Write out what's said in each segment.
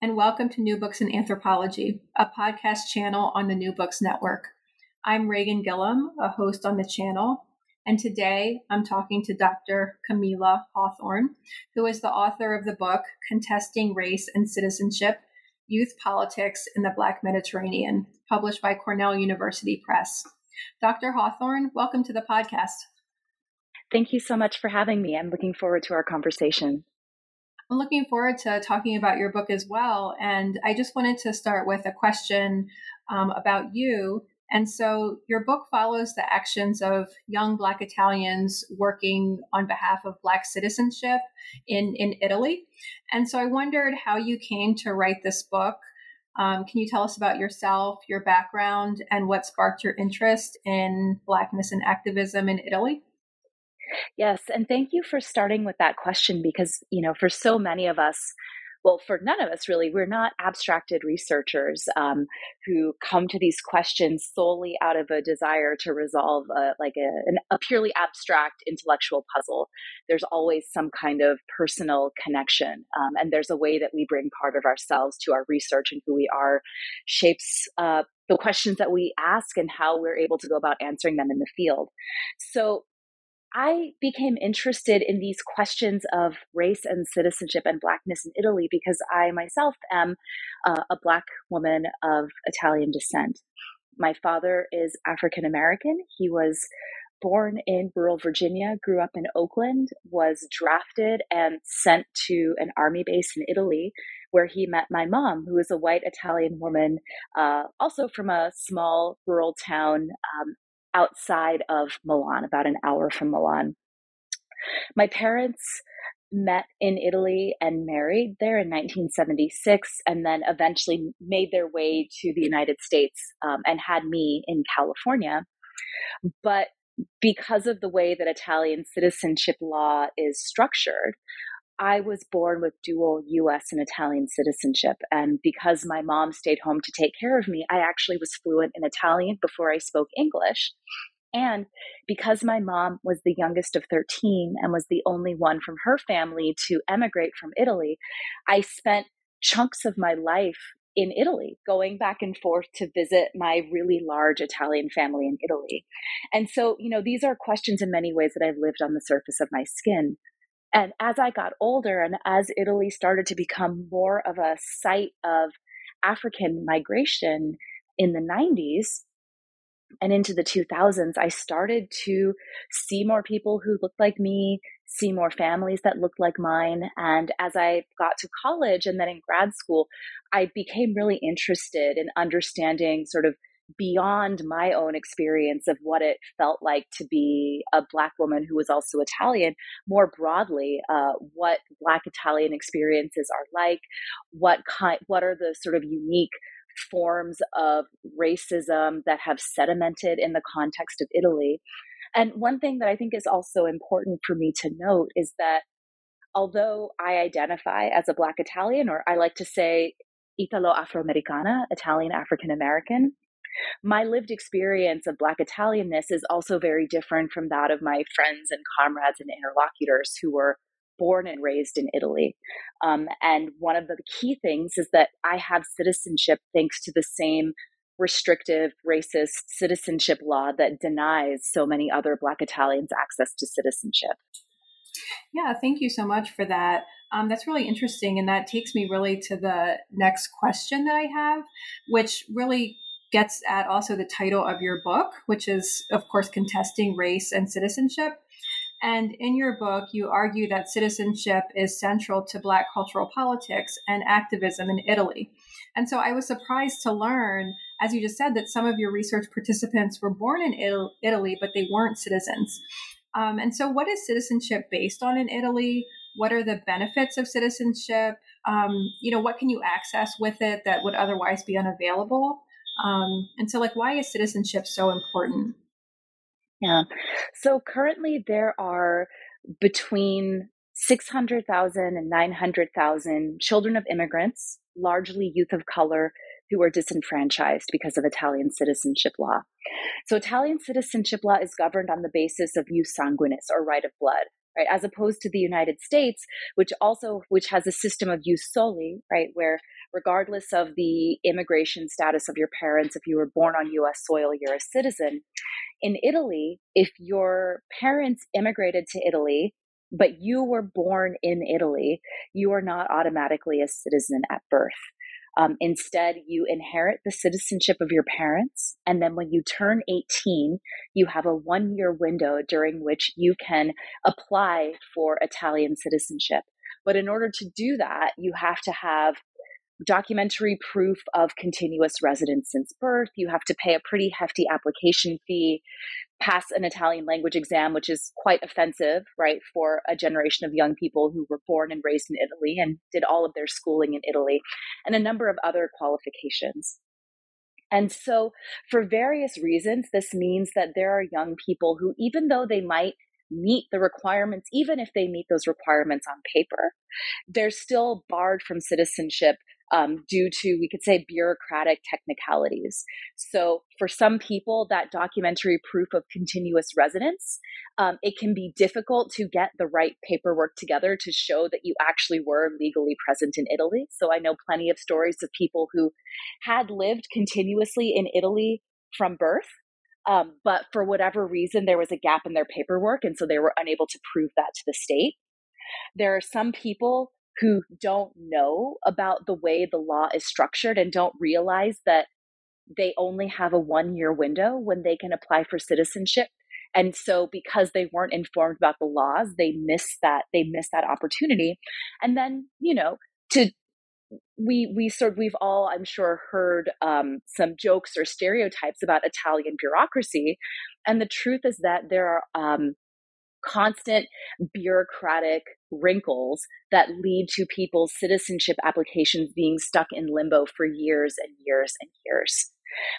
and welcome to New Books in Anthropology, a podcast channel on the New Books Network. I'm Reighan Gillam, a host on the channel, and today I'm talking to Dr. Camilla Hawthorne, who is the author of the book Contesting Race and Citizenship Youth Politics in the Black Mediterranean, published by Cornell University Press. Dr. Hawthorne, welcome to the podcast. Thank you so much for having me. I'm looking forward to our conversation. I'm looking forward to talking about your book as well. And I just wanted to start with a question um, about you. And so your book follows the actions of young Black Italians working on behalf of Black citizenship in, in Italy. And so I wondered how you came to write this book. Um, can you tell us about yourself, your background, and what sparked your interest in Blackness and activism in Italy? Yes, and thank you for starting with that question because, you know, for so many of us, well, for none of us really, we're not abstracted researchers um, who come to these questions solely out of a desire to resolve a, like a, an, a purely abstract intellectual puzzle. There's always some kind of personal connection, um, and there's a way that we bring part of ourselves to our research and who we are shapes uh, the questions that we ask and how we're able to go about answering them in the field. So I became interested in these questions of race and citizenship and blackness in Italy because I myself am uh, a black woman of Italian descent. My father is African American. He was born in rural Virginia, grew up in Oakland, was drafted and sent to an army base in Italy where he met my mom, who is a white Italian woman, uh, also from a small rural town um, outside of Milan, about an hour from Milan. My parents met in Italy and married there in 1976, and then eventually made their way to the United States um, and had me in California. But because of the way that Italian citizenship law is structured, I was born with dual US and Italian citizenship. And because my mom stayed home to take care of me, I actually was fluent in Italian before I spoke English. And because my mom was the youngest of 13 and was the only one from her family to emigrate from Italy, I spent chunks of my life in Italy, going back and forth to visit my really large Italian family in Italy. And so, you know, these are questions in many ways that I've lived on the surface of my skin. And as I got older and as Italy started to become more of a site of African migration in the 90s and into the 2000s, I started to see more people who looked like me, see more families that looked like mine. And as I got to college and then in grad school, I became really interested in understanding sort of beyond my own experience of what it felt like to be a black woman who was also Italian, more broadly, uh, what black Italian experiences are like, what kind, what are the sort of unique forms of racism that have sedimented in the context of Italy. And one thing that I think is also important for me to note is that although I identify as a Black Italian, or I like to say Italo Afroamericana, Italian African American. My lived experience of Black Italianness is also very different from that of my friends and comrades and interlocutors who were born and raised in Italy. Um, and one of the key things is that I have citizenship thanks to the same restrictive, racist citizenship law that denies so many other Black Italians access to citizenship. Yeah, thank you so much for that. Um, that's really interesting. And that takes me really to the next question that I have, which really gets at also the title of your book, which is, of course, Contesting Race and Citizenship. And in your book, you argue that citizenship is central to Black cultural politics and activism in Italy. And so I was surprised to learn, as you just said, that some of your research participants were born in Italy, but they weren't citizens. Um, and so, what is citizenship based on in Italy? What are the benefits of citizenship? Um, you know, what can you access with it that would otherwise be unavailable? Um, and so, like, why is citizenship so important? Yeah. So currently, there are between 600,000 and 900,000 children of immigrants, largely youth of color, who are disenfranchised because of Italian citizenship law. So, Italian citizenship law is governed on the basis of jus sanguinis or right of blood. Right, as opposed to the United States, which also which has a system of jus soli, right, where regardless of the immigration status of your parents, if you were born on U.S. soil, you're a citizen. In Italy, if your parents immigrated to Italy but you were born in Italy, you are not automatically a citizen at birth. Um, instead, you inherit the citizenship of your parents. And then when you turn 18, you have a one year window during which you can apply for Italian citizenship. But in order to do that, you have to have documentary proof of continuous residence since birth. You have to pay a pretty hefty application fee, pass an Italian language exam, which is quite offensive, right, for a generation of young people who were born and raised in Italy and did all of their schooling in Italy, and a number of other qualifications. And so, for various reasons, this means that there are young people who, even though they might meet the requirements, even if they meet those requirements on paper, they're still barred from citizenship um, due to, we could say, bureaucratic technicalities. So, for some people, that documentary proof of continuous residence, um, it can be difficult to get the right paperwork together to show that you actually were legally present in Italy. So, I know plenty of stories of people who had lived continuously in Italy from birth. Um, but for whatever reason, there was a gap in their paperwork, and so they were unable to prove that to the state. There are some people who don't know about the way the law is structured and don't realize that they only have a one year window when they can apply for citizenship. And so because they weren't informed about the laws they miss that they miss that opportunity. And then you know to we we sort we've all i'm sure heard um, some jokes or stereotypes about italian bureaucracy. And the truth is that there are um, constant bureaucratic wrinkles that lead to people's citizenship applications being stuck in limbo for years and years and years.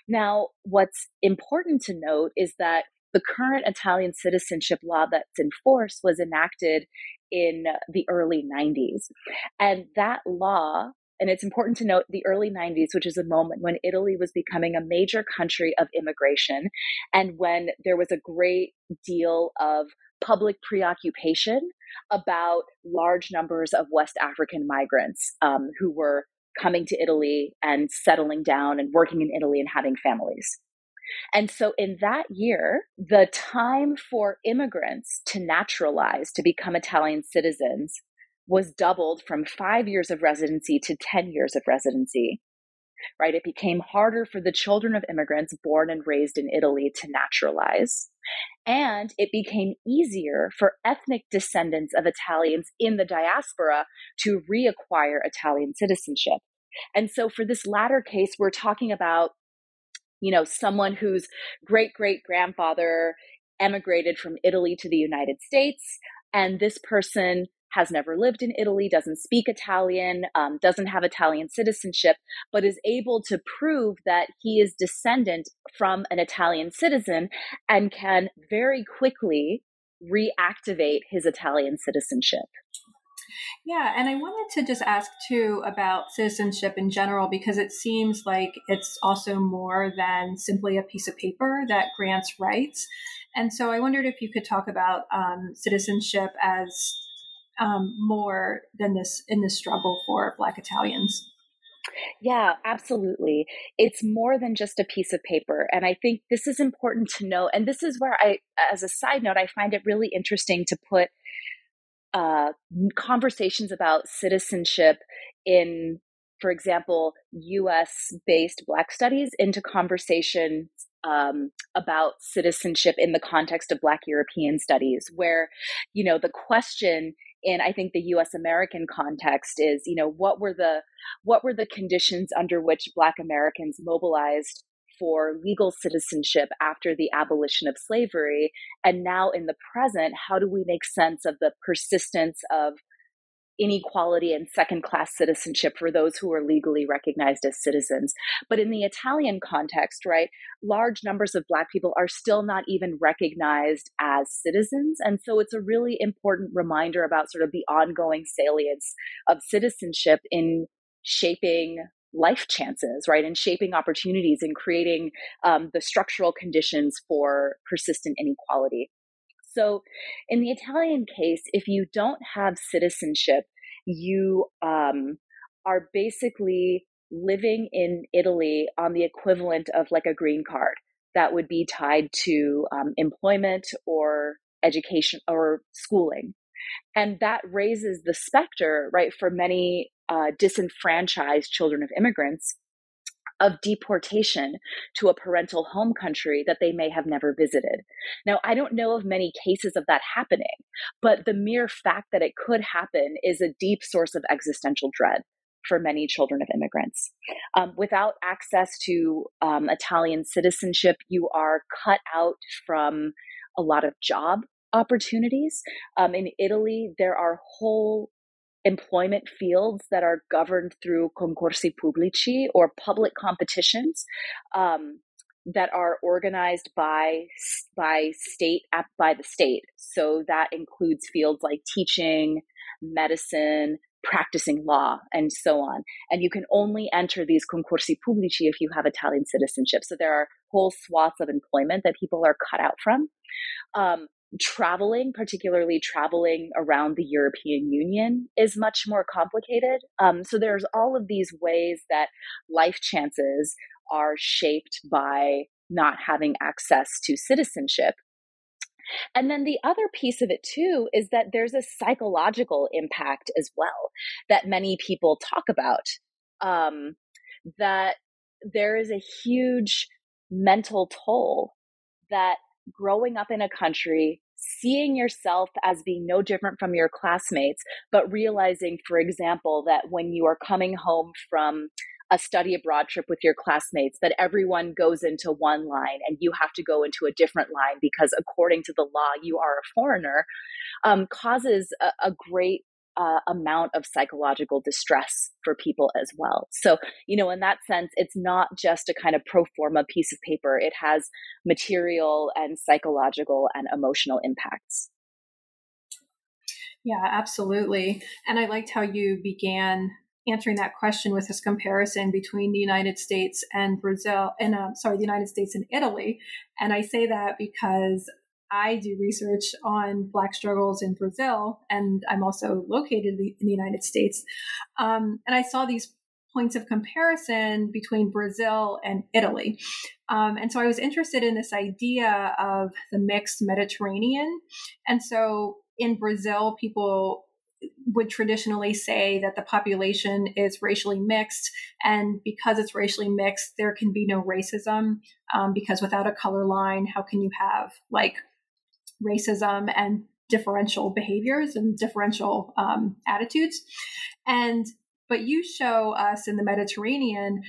Now, what's important to note is that the current Italian citizenship law that's in force was enacted in the early 90s. And that law and it's important to note the early 90s, which is a moment when Italy was becoming a major country of immigration and when there was a great deal of public preoccupation about large numbers of West African migrants um, who were coming to Italy and settling down and working in Italy and having families. And so, in that year, the time for immigrants to naturalize, to become Italian citizens, was doubled from five years of residency to 10 years of residency. Right? It became harder for the children of immigrants born and raised in Italy to naturalize. And it became easier for ethnic descendants of Italians in the diaspora to reacquire Italian citizenship. And so for this latter case, we're talking about, you know, someone whose great great grandfather emigrated from Italy to the United States. And this person has never lived in Italy, doesn't speak Italian, um, doesn't have Italian citizenship, but is able to prove that he is descendant from an Italian citizen and can very quickly reactivate his Italian citizenship. Yeah, and I wanted to just ask too about citizenship in general because it seems like it's also more than simply a piece of paper that grants rights. And so I wondered if you could talk about um, citizenship as um, more than this in this struggle for Black Italians. Yeah, absolutely. It's more than just a piece of paper. And I think this is important to know. And this is where I, as a side note, I find it really interesting to put uh, conversations about citizenship in, for example, US based Black studies into conversation um, about citizenship in the context of Black European studies, where, you know, the question in I think the US American context is, you know, what were the what were the conditions under which Black Americans mobilized for legal citizenship after the abolition of slavery. And now in the present, how do we make sense of the persistence of inequality and second class citizenship for those who are legally recognized as citizens. But in the Italian context, right, large numbers of Black people are still not even recognized as citizens. And so it's a really important reminder about sort of the ongoing salience of citizenship in shaping life chances, right, and shaping opportunities and creating um, the structural conditions for persistent inequality. So, in the Italian case, if you don't have citizenship, you um, are basically living in Italy on the equivalent of like a green card that would be tied to um, employment or education or schooling. And that raises the specter, right, for many uh, disenfranchised children of immigrants of deportation to a parental home country that they may have never visited. Now, I don't know of many cases of that happening, but the mere fact that it could happen is a deep source of existential dread for many children of immigrants. Um, without access to um, Italian citizenship, you are cut out from a lot of job opportunities. Um, in Italy, there are whole employment fields that are governed through concorsi pubblici or public competitions um, that are organized by by state by the state. So that includes fields like teaching, medicine, practicing law, and so on. And you can only enter these concorsi pubblici if you have Italian citizenship. So there are whole swaths of employment that people are cut out from. Um, traveling, particularly traveling around the European Union, is much more complicated. Um, so there's all of these ways that life chances are shaped by not having access to citizenship. And then the other piece of it too is that there's a psychological impact as well that many people talk about. Um, that there is a huge mental toll that growing up in a country, seeing yourself as being no different from your classmates, but realizing, for example, that when you are coming home from a study abroad trip with your classmates that everyone goes into one line and you have to go into a different line because according to the law you are a foreigner um, causes a, a great uh, amount of psychological distress for people as well. So, you know, in that sense, it's not just a kind of pro forma piece of paper, it has material and psychological and emotional impacts. Yeah, absolutely. And I liked how you began answering that question with this comparison between the United States and Brazil, and uh, sorry, the United States and Italy. And I say that because I do research on Black struggles in Brazil, and I'm also located in the United States. Um, and I saw these points of comparison between Brazil and Italy. Um, and so I was interested in this idea of the mixed Mediterranean. And so in Brazil, people would traditionally say that the population is racially mixed. And because it's racially mixed, there can be no racism. Um, because without a color line, how can you have like racism and differential behaviors and differential um, attitudes. And but you show us in the Mediterranean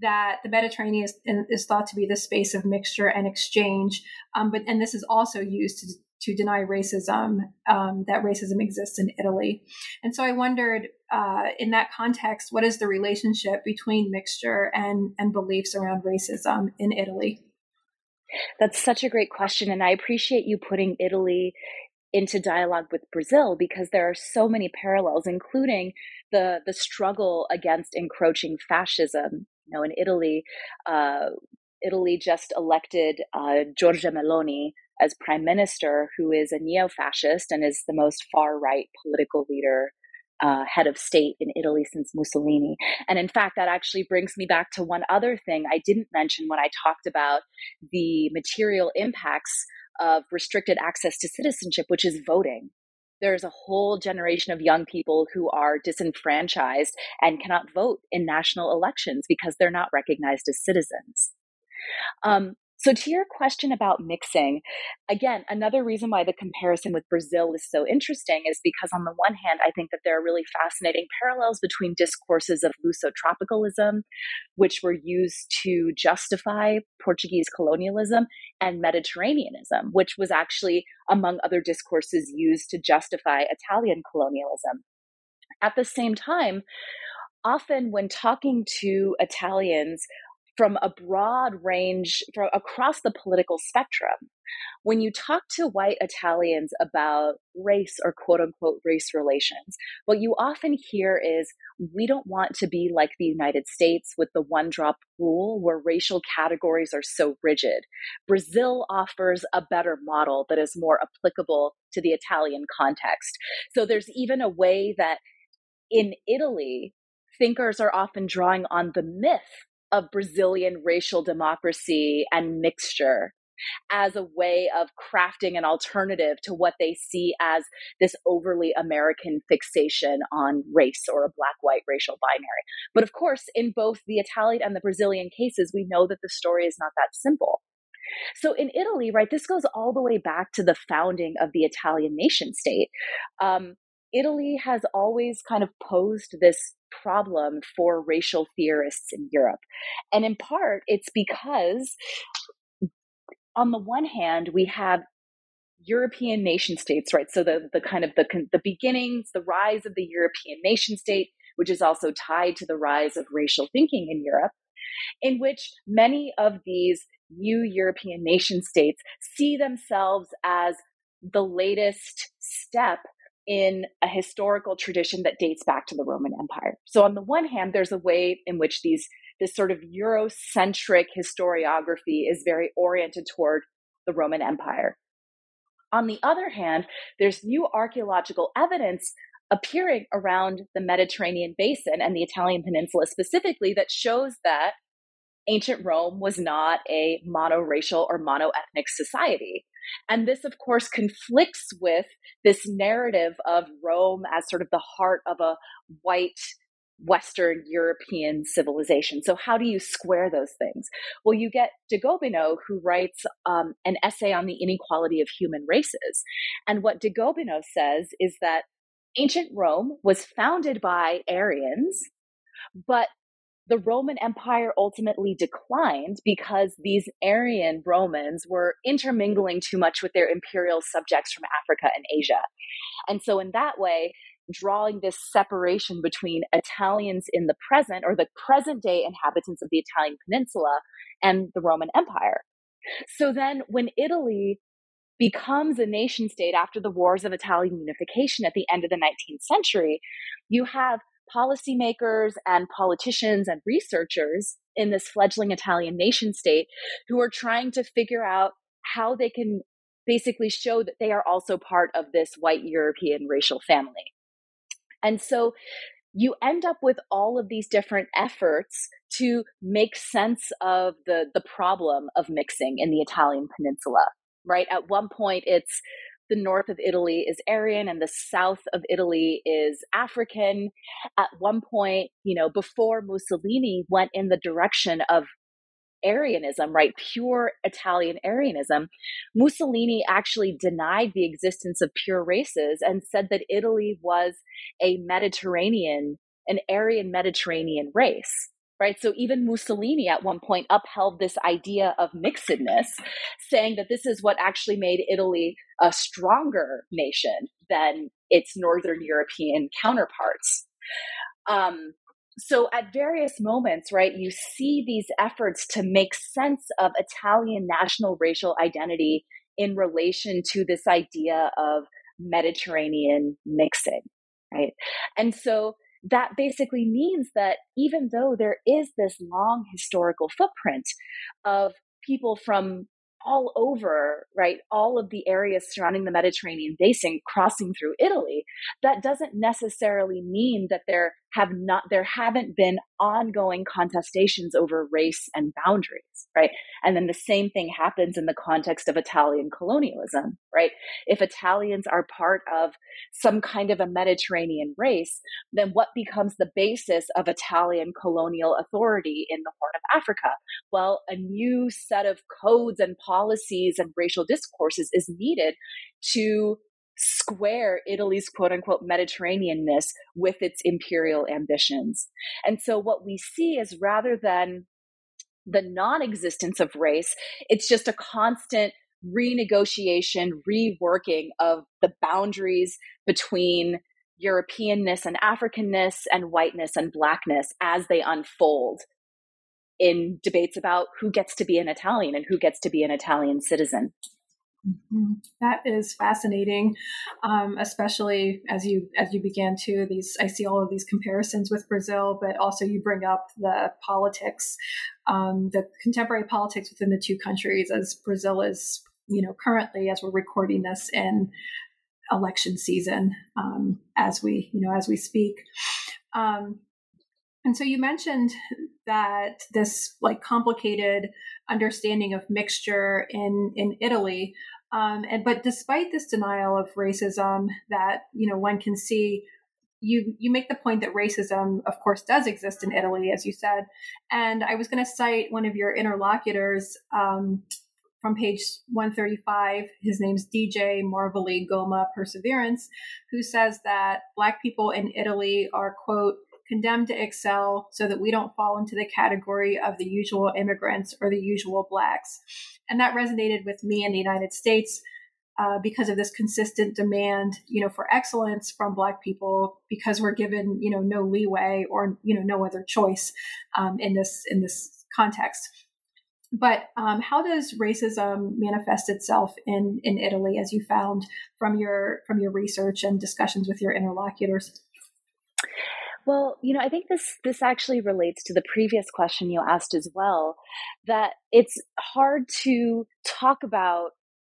that the Mediterranean is, is thought to be the space of mixture and exchange. Um, but and this is also used to to deny racism um, that racism exists in Italy. And so I wondered, uh, in that context, what is the relationship between mixture and and beliefs around racism in Italy? That's such a great question. And I appreciate you putting Italy into dialogue with Brazil because there are so many parallels, including the the struggle against encroaching fascism. You know, in Italy, uh, Italy just elected uh, Giorgia Meloni as prime minister, who is a neo-fascist and is the most far-right political leader uh, head of state in Italy since Mussolini. And in fact, that actually brings me back to one other thing I didn't mention when I talked about the material impacts of restricted access to citizenship, which is voting. There's a whole generation of young people who are disenfranchised and cannot vote in national elections because they're not recognized as citizens. Um, so, to your question about mixing, again, another reason why the comparison with Brazil is so interesting is because, on the one hand, I think that there are really fascinating parallels between discourses of Luso-tropicalism, which were used to justify Portuguese colonialism, and Mediterraneanism, which was actually, among other discourses, used to justify Italian colonialism. At the same time, often when talking to Italians, from a broad range from across the political spectrum. When you talk to white Italians about race or quote unquote race relations, what you often hear is we don't want to be like the United States with the one drop rule where racial categories are so rigid. Brazil offers a better model that is more applicable to the Italian context. So there's even a way that in Italy, thinkers are often drawing on the myth of Brazilian racial democracy and mixture as a way of crafting an alternative to what they see as this overly American fixation on race or a black white racial binary. But of course, in both the Italian and the Brazilian cases, we know that the story is not that simple. So in Italy, right, this goes all the way back to the founding of the Italian nation state. Um, Italy has always kind of posed this problem for racial theorists in Europe. And in part, it's because, on the one hand, we have European nation states, right? So the, the kind of the, the beginnings, the rise of the European nation state, which is also tied to the rise of racial thinking in Europe, in which many of these new European nation states see themselves as the latest step in a historical tradition that dates back to the Roman Empire. So on the one hand, there's a way in which these this sort of Eurocentric historiography is very oriented toward the Roman Empire. On the other hand, there's new archaeological evidence appearing around the Mediterranean basin and the Italian peninsula specifically that shows that ancient Rome was not a monoracial or monoethnic society. And this, of course, conflicts with this narrative of Rome as sort of the heart of a white Western European civilization. So, how do you square those things? Well, you get de Gobineau, who writes um, an essay on the inequality of human races. And what de Gobineau says is that ancient Rome was founded by Aryans, but the Roman Empire ultimately declined because these Aryan Romans were intermingling too much with their imperial subjects from Africa and Asia. And so, in that way, drawing this separation between Italians in the present or the present day inhabitants of the Italian peninsula and the Roman Empire. So then, when Italy becomes a nation state after the wars of Italian unification at the end of the 19th century, you have policymakers and politicians and researchers in this fledgling Italian nation state who are trying to figure out how they can basically show that they are also part of this white European racial family. And so you end up with all of these different efforts to make sense of the, the problem of mixing in the Italian peninsula, right? At one point, it's the north of Italy is Aryan and the south of Italy is African. At one point, you know, before Mussolini went in the direction of Aryanism, right? Pure Italian Aryanism. Mussolini actually denied the existence of pure races and said that Italy was a Mediterranean, an Aryan Mediterranean race right? So even Mussolini at one point upheld this idea of mixedness, saying that this is what actually made Italy a stronger nation than its Northern European counterparts. Um, so at various moments, right, you see these efforts to make sense of Italian national racial identity in relation to this idea of Mediterranean mixing, right? And so that basically means that even though there is this long historical footprint of people from all over, right? All of the areas surrounding the Mediterranean basin crossing through Italy. That doesn't necessarily mean that there have not there haven't been ongoing contestations over race and boundaries right? And then the same thing happens in the context of italian colonialism right? If italians are part of some kind of a mediterranean race then what becomes the basis of italian colonial authority in the horn of africa? Well a new set of codes and policies and racial discourses is needed to square Italy's quote unquote Mediterraneanness with its imperial ambitions. And so what we see is rather than the non existence of race, it's just a constant renegotiation, reworking of the boundaries between Europeanness and Africanness and whiteness and blackness as they unfold in debates about who gets to be an Italian and who gets to be an Italian citizen. Mm-hmm. That is fascinating, um, especially as you as you began to these. I see all of these comparisons with Brazil, but also you bring up the politics, um, the contemporary politics within the two countries, as Brazil is, you know, currently as we're recording this in election season, um, as we you know as we speak. Um, and so you mentioned that this like complicated understanding of mixture in in Italy um, and but despite this denial of racism that you know one can see, you you make the point that racism, of course, does exist in Italy, as you said. And I was going to cite one of your interlocutors um, from page 135. His name's DJ Marvoli Goma Perseverance, who says that Black people in Italy are quote condemned to excel so that we don't fall into the category of the usual immigrants or the usual blacks. And that resonated with me in the United States uh, because of this consistent demand, you know, for excellence from Black people, because we're given, you know, no leeway or you know no other choice um, in this in this context. But um, how does racism manifest itself in in Italy, as you found from your from your research and discussions with your interlocutors? Well, you know, I think this this actually relates to the previous question you asked as well that it's hard to talk about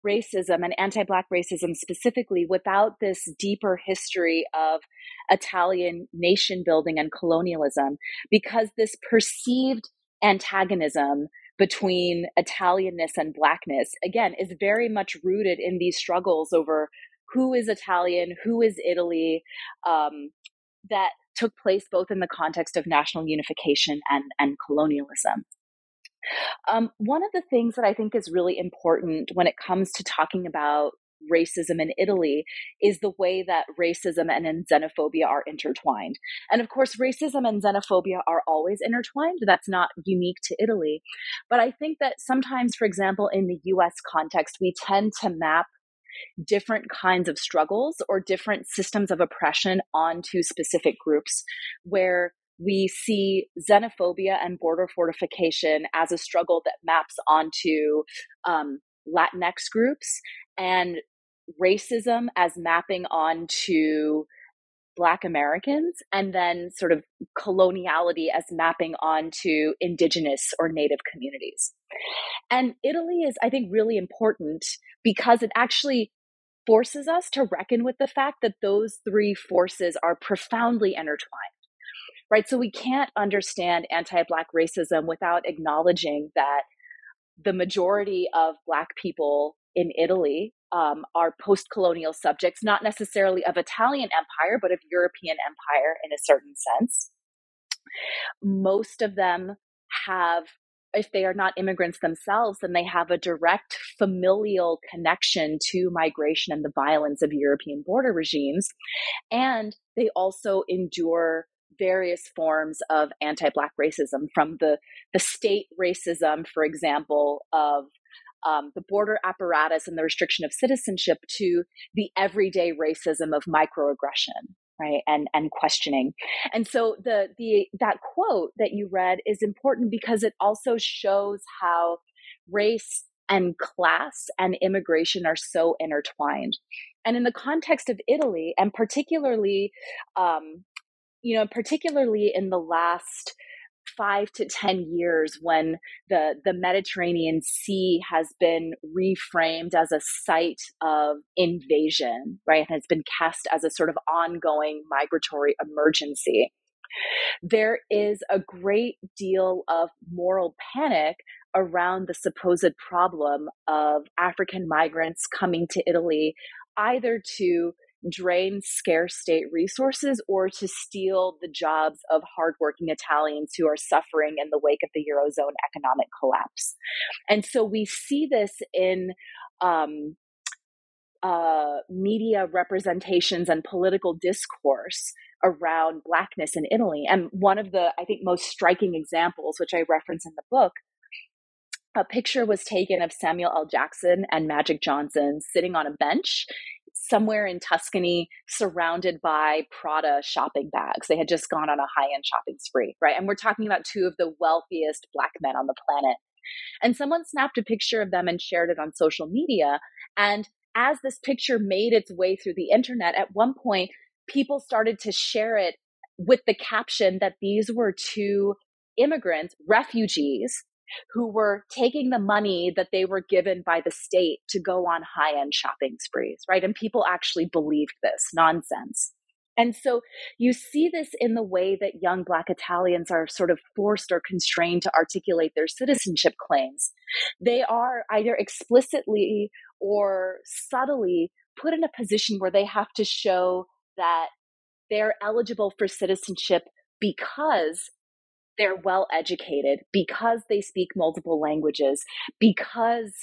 racism and anti-black racism specifically without this deeper history of Italian nation building and colonialism because this perceived antagonism between Italianness and blackness again is very much rooted in these struggles over who is Italian, who is Italy, um, that took place both in the context of national unification and, and colonialism. Um, one of the things that I think is really important when it comes to talking about racism in Italy is the way that racism and xenophobia are intertwined. And of course, racism and xenophobia are always intertwined. That's not unique to Italy. But I think that sometimes, for example, in the US context, we tend to map different kinds of struggles or different systems of oppression onto specific groups where we see xenophobia and border fortification as a struggle that maps onto um, Latinx groups and racism as mapping onto Black Americans, and then sort of coloniality as mapping onto indigenous or native communities. And Italy is, I think, really important because it actually forces us to reckon with the fact that those three forces are profoundly intertwined. Right. So we can't understand anti Black racism without acknowledging that the majority of Black people in Italy um, are post colonial subjects, not necessarily of Italian empire, but of European empire in a certain sense. Most of them have if they are not immigrants themselves, then they have a direct familial connection to migration and the violence of European border regimes. And they also endure various forms of anti-black racism from the, the state racism, for example, of um, the border apparatus and the restriction of citizenship to the everyday racism of microaggression right and and questioning. And so the the that quote that you read is important because it also shows how race and class and immigration are so intertwined. And in the context of Italy, and particularly, um, you know, particularly in the last five to 10 years when the, the Mediterranean Sea has been reframed as a site of invasion, right? Has been cast as a sort of ongoing migratory emergency. There is a great deal of moral panic around the supposed problem of African migrants coming to Italy either to drain scarce state resources or to steal the jobs of hardworking Italians who are suffering in the wake of the Eurozone economic collapse. And so we see this in um, uh, media representations and political discourse around Blackness in Italy. And one of the, I think, most striking examples, which I reference in the book, a picture was taken of Samuel L. Jackson and Magic Johnson sitting on a bench somewhere in Tuscany surrounded by Prada shopping bags. They had just gone on a high end shopping spree, right? And we're talking about two of the wealthiest black men on the planet. And someone snapped a picture of them and shared it on social media. And as this picture made its way through the internet, at one point, people started to share it with the caption that these were two immigrants, refugees who were taking the money that they were given by the state to go on high end shopping sprees, right? And people actually believed this nonsense. And so you see this in the way that young Black Italians are sort of forced or constrained to articulate their citizenship claims. They are either explicitly or subtly put in a position where they have to show that they're eligible for citizenship because they're well educated, because they speak multiple languages, because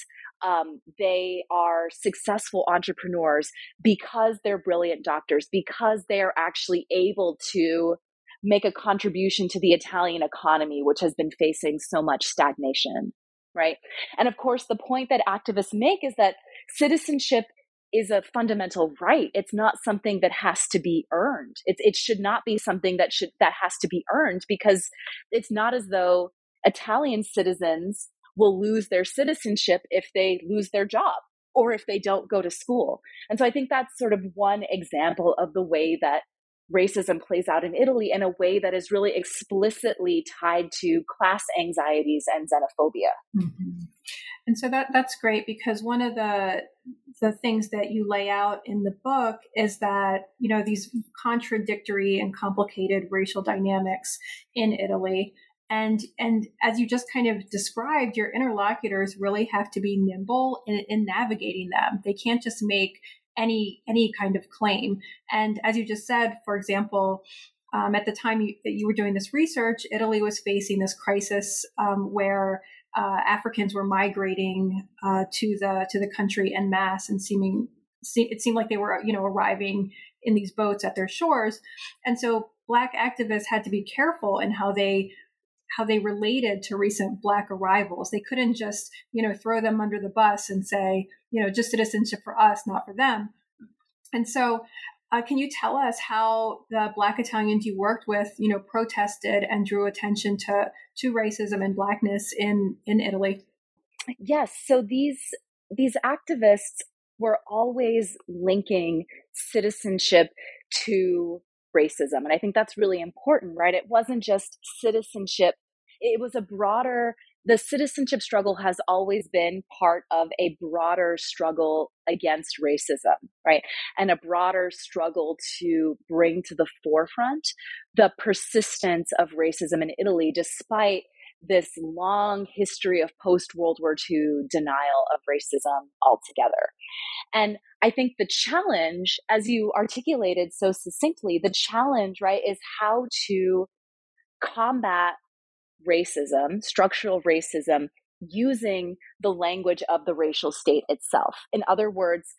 um, they are successful entrepreneurs, because they're brilliant doctors, because they're actually able to make a contribution to the Italian economy, which has been facing so much stagnation. Right. And of course, the point that activists make is that citizenship is a fundamental right. It's not something that has to be earned. It, it should not be something that should that has to be earned because it's not as though Italian citizens will lose their citizenship if they lose their job or if they don't go to school. And so I think that's sort of one example of the way that racism plays out in Italy in a way that is really explicitly tied to class anxieties and xenophobia. Mm-hmm. And so that that's great because one of the the things that you lay out in the book is that you know these contradictory and complicated racial dynamics in Italy. And and as you just kind of described your interlocutors really have to be nimble in, in navigating them. They can't just make any any kind of claim. And as you just said for example um, at the time you, that you were doing this research italy was facing this crisis um, where uh, Africans were migrating uh, to the to the country en masse and seeming it seemed like they were you know arriving in these boats at their shores, and so black activists had to be careful in how they how they related to recent black arrivals. They couldn't just you know throw them under the bus and say you know just citizenship for us, not for them. And so uh, can you tell us how the Black Italians you worked with, you know, protested and drew attention to to racism and blackness in in Italy? Yes. So these these activists were always linking citizenship to racism, and I think that's really important, right? It wasn't just citizenship; it was a broader the citizenship struggle has always been part of a broader struggle against racism, right? And a broader struggle to bring to the forefront the persistence of racism in Italy, despite this long history of post World War II denial of racism altogether. And I think the challenge, as you articulated so succinctly, the challenge, right, is how to combat racism, structural racism, using the language of the racial state itself. In other words,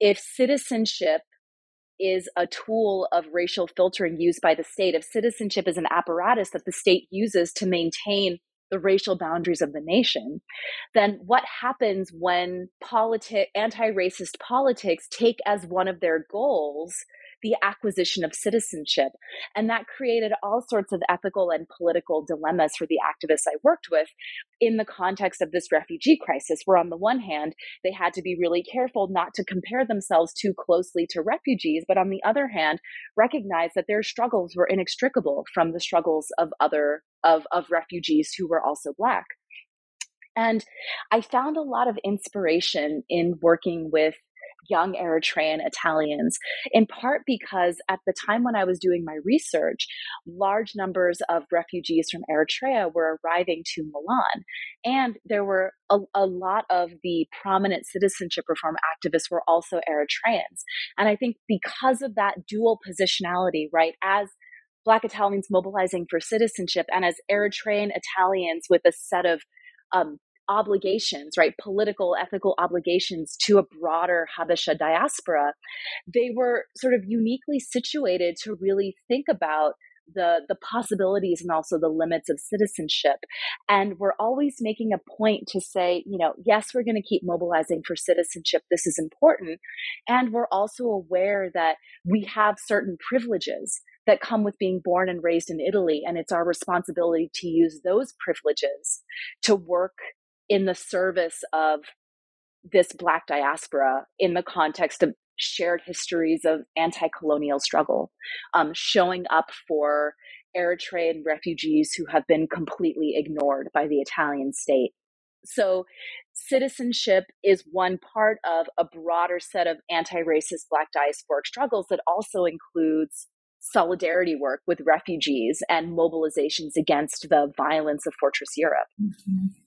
if citizenship is a tool of racial filtering used by the state, if citizenship is an apparatus that the state uses to maintain the racial boundaries of the nation, then what happens when politic anti-racist politics take as one of their goals the acquisition of citizenship. And that created all sorts of ethical and political dilemmas for the activists I worked with in the context of this refugee crisis, where on the one hand, they had to be really careful not to compare themselves too closely to refugees, but on the other hand, recognize that their struggles were inextricable from the struggles of other of, of refugees who were also black. And I found a lot of inspiration in working with young Eritrean Italians, in part because at the time when I was doing my research, large numbers of refugees from Eritrea were arriving to Milan. And there were a, a lot of the prominent citizenship reform activists were also Eritreans. And I think because of that dual positionality, right, as Black Italians mobilizing for citizenship and as Eritrean Italians with a set of um, obligations, right, political, ethical obligations to a broader Habesha diaspora, they were sort of uniquely situated to really think about the the possibilities and also the limits of citizenship and we're always making a point to say you know yes we're going to keep mobilizing for citizenship. This is important. And we're also aware that we have certain privileges that come with being born and raised in Italy and it's our responsibility to use those privileges to work in the service of this Black diaspora in the context of shared histories of anti colonial struggle, um, showing up for Eritrean refugees who have been completely ignored by the Italian state. So, citizenship is one part of a broader set of anti racist Black diasporic struggles that also includes solidarity work with refugees and mobilizations against the violence of Fortress Europe. Mm-hmm.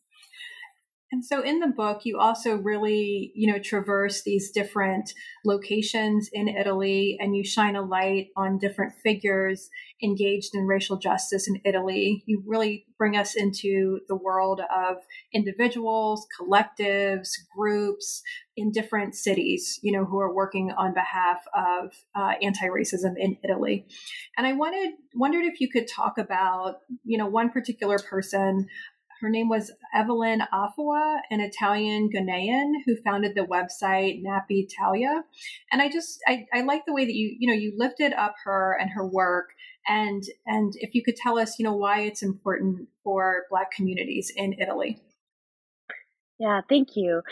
And so in the book, you also really, you know, traverse these different locations in Italy and you shine a light on different figures engaged in racial justice in Italy. You really bring us into the world of individuals, collectives, groups in different cities, you know, who are working on behalf of uh, anti-racism in Italy. And I wanted wondered if you could talk about, you know, one particular person her name was Evelyn Afaawua, an Italian Ghanaian who founded the website Nappytalia. And I just I, I like the way that you you know you lifted up her and her work and and if you could tell us you know why it's important for Black communities in Italy. Yeah, thank you.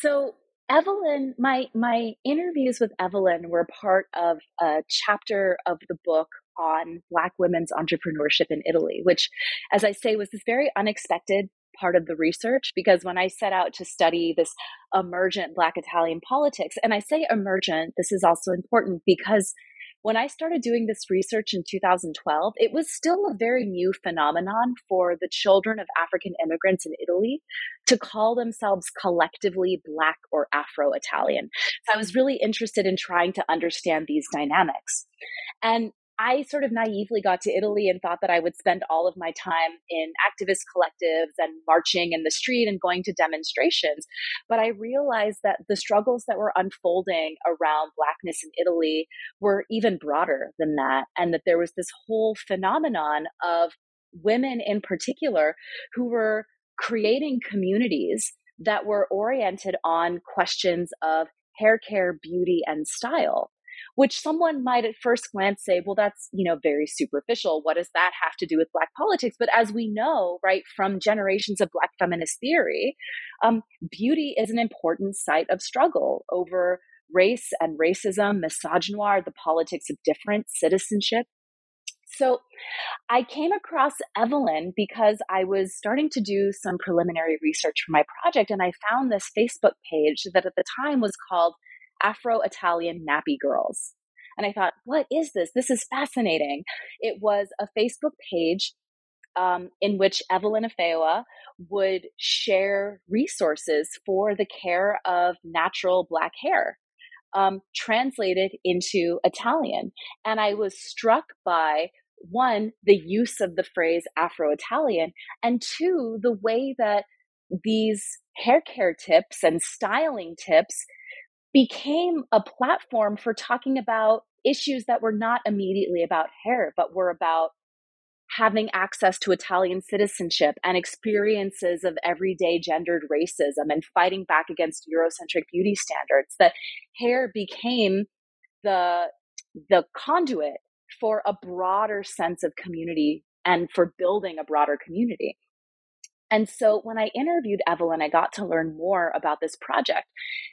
So Evelyn, my my interviews with Evelyn were part of a chapter of the book on Black women's entrepreneurship in Italy, which, as I say, was this very unexpected part of the research because when I set out to study this emergent Black Italian politics, and I say emergent, this is also important because when I started doing this research in 2012, it was still a very new phenomenon for the children of African immigrants in Italy to call themselves collectively Black or Afro Italian. So I was really interested in trying to understand these dynamics. And I sort of naively got to Italy and thought that I would spend all of my time in activist collectives and marching in the street and going to demonstrations. But I realized that the struggles that were unfolding around Blackness in Italy were even broader than that, and that there was this whole phenomenon of women in particular who were creating communities that were oriented on questions of hair care, beauty, and style which someone might at first glance say, well, that's, you know, very superficial. What does that have to do with Black politics? But as we know, right, from generations of Black feminist theory, um, beauty is an important site of struggle over race and racism, misogynoir, the politics of difference, citizenship. So I came across Evelyn because I was starting to do some preliminary research for my project, and I found this Facebook page that at the time was called Afro Italian Nappy Girls. And I thought, what is this? This is fascinating. It was a Facebook page um, in which Evelyn Afaawua would share resources for the care of natural black hair, um, translated into Italian. And I was struck by one, the use of the phrase Afro Italian, and two, the way that these hair care tips and styling tips became a platform for talking about issues that were not immediately about hair, but were about having access to Italian citizenship and experiences of everyday gendered racism and fighting back against Eurocentric beauty standards. That hair became the the conduit for a broader sense of community and for building a broader community. And so when I interviewed Evelyn, I got to learn more about this project.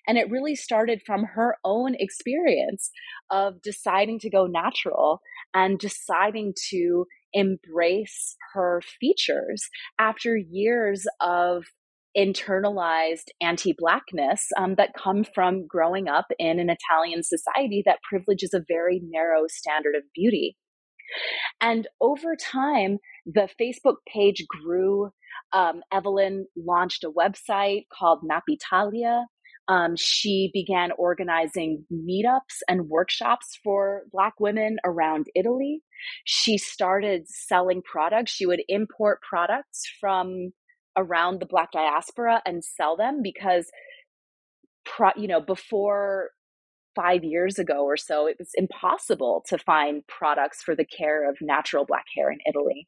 And it really started from her own experience of deciding to go natural and deciding to embrace her features after years of internalized anti Blackness um, that come from growing up in an Italian society that privileges a very narrow standard of beauty. And over time, the Facebook page grew. Um, Evelyn launched a website called Nappytalia. Um, she began organizing meetups and workshops for Black women around Italy. She started selling products. She would import products from around the Black diaspora and sell them because, pro- you know, before five years ago or so, it was impossible to find products for the care of natural Black hair in Italy.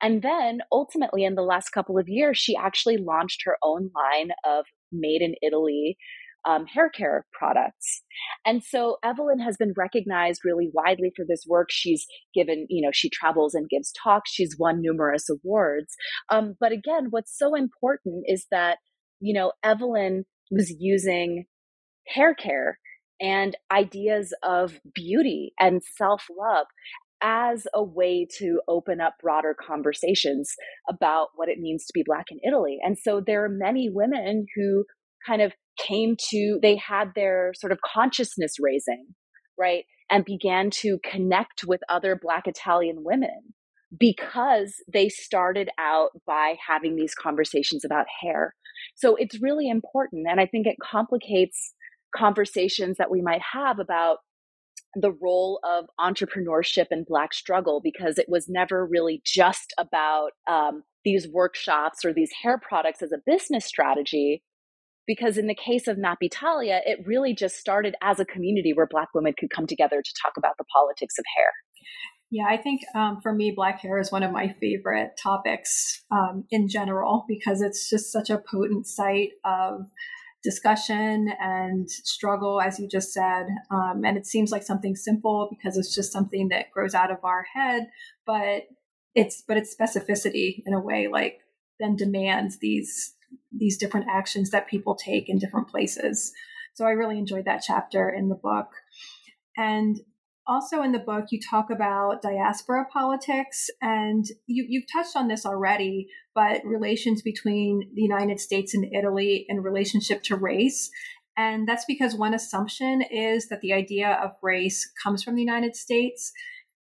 And then ultimately, in the last couple of years, she actually launched her own line of made in Italy um, hair care products. And so Evelyn has been recognized really widely for this work. She's given, you know, she travels and gives talks. She's won numerous awards. Um, but again, what's so important is that, you know, Evelyn was using hair care and ideas of beauty and self love as a way to open up broader conversations about what it means to be Black in Italy. And so there are many women who kind of came to, they had their sort of consciousness raising, right? And began to connect with other Black Italian women because they started out by having these conversations about hair. So it's really important. And I think it complicates conversations that we might have about the role of entrepreneurship and Black struggle because it was never really just about um, these workshops or these hair products as a business strategy. Because in the case of Nappytalia, it really just started as a community where Black women could come together to talk about the politics of hair. Yeah, I think um, for me, black hair is one of my favorite topics um, in general because it's just such a potent site of discussion and struggle, as you just said. Um, and it seems like something simple because it's just something that grows out of our head, but it's but its specificity in a way like then demands these these different actions that people take in different places. So I really enjoyed that chapter in the book. And also in the book, you talk about diaspora politics, and you, you've touched on this already, but relations between the United States and Italy in relationship to race. And that's because one assumption is that the idea of race comes from the United States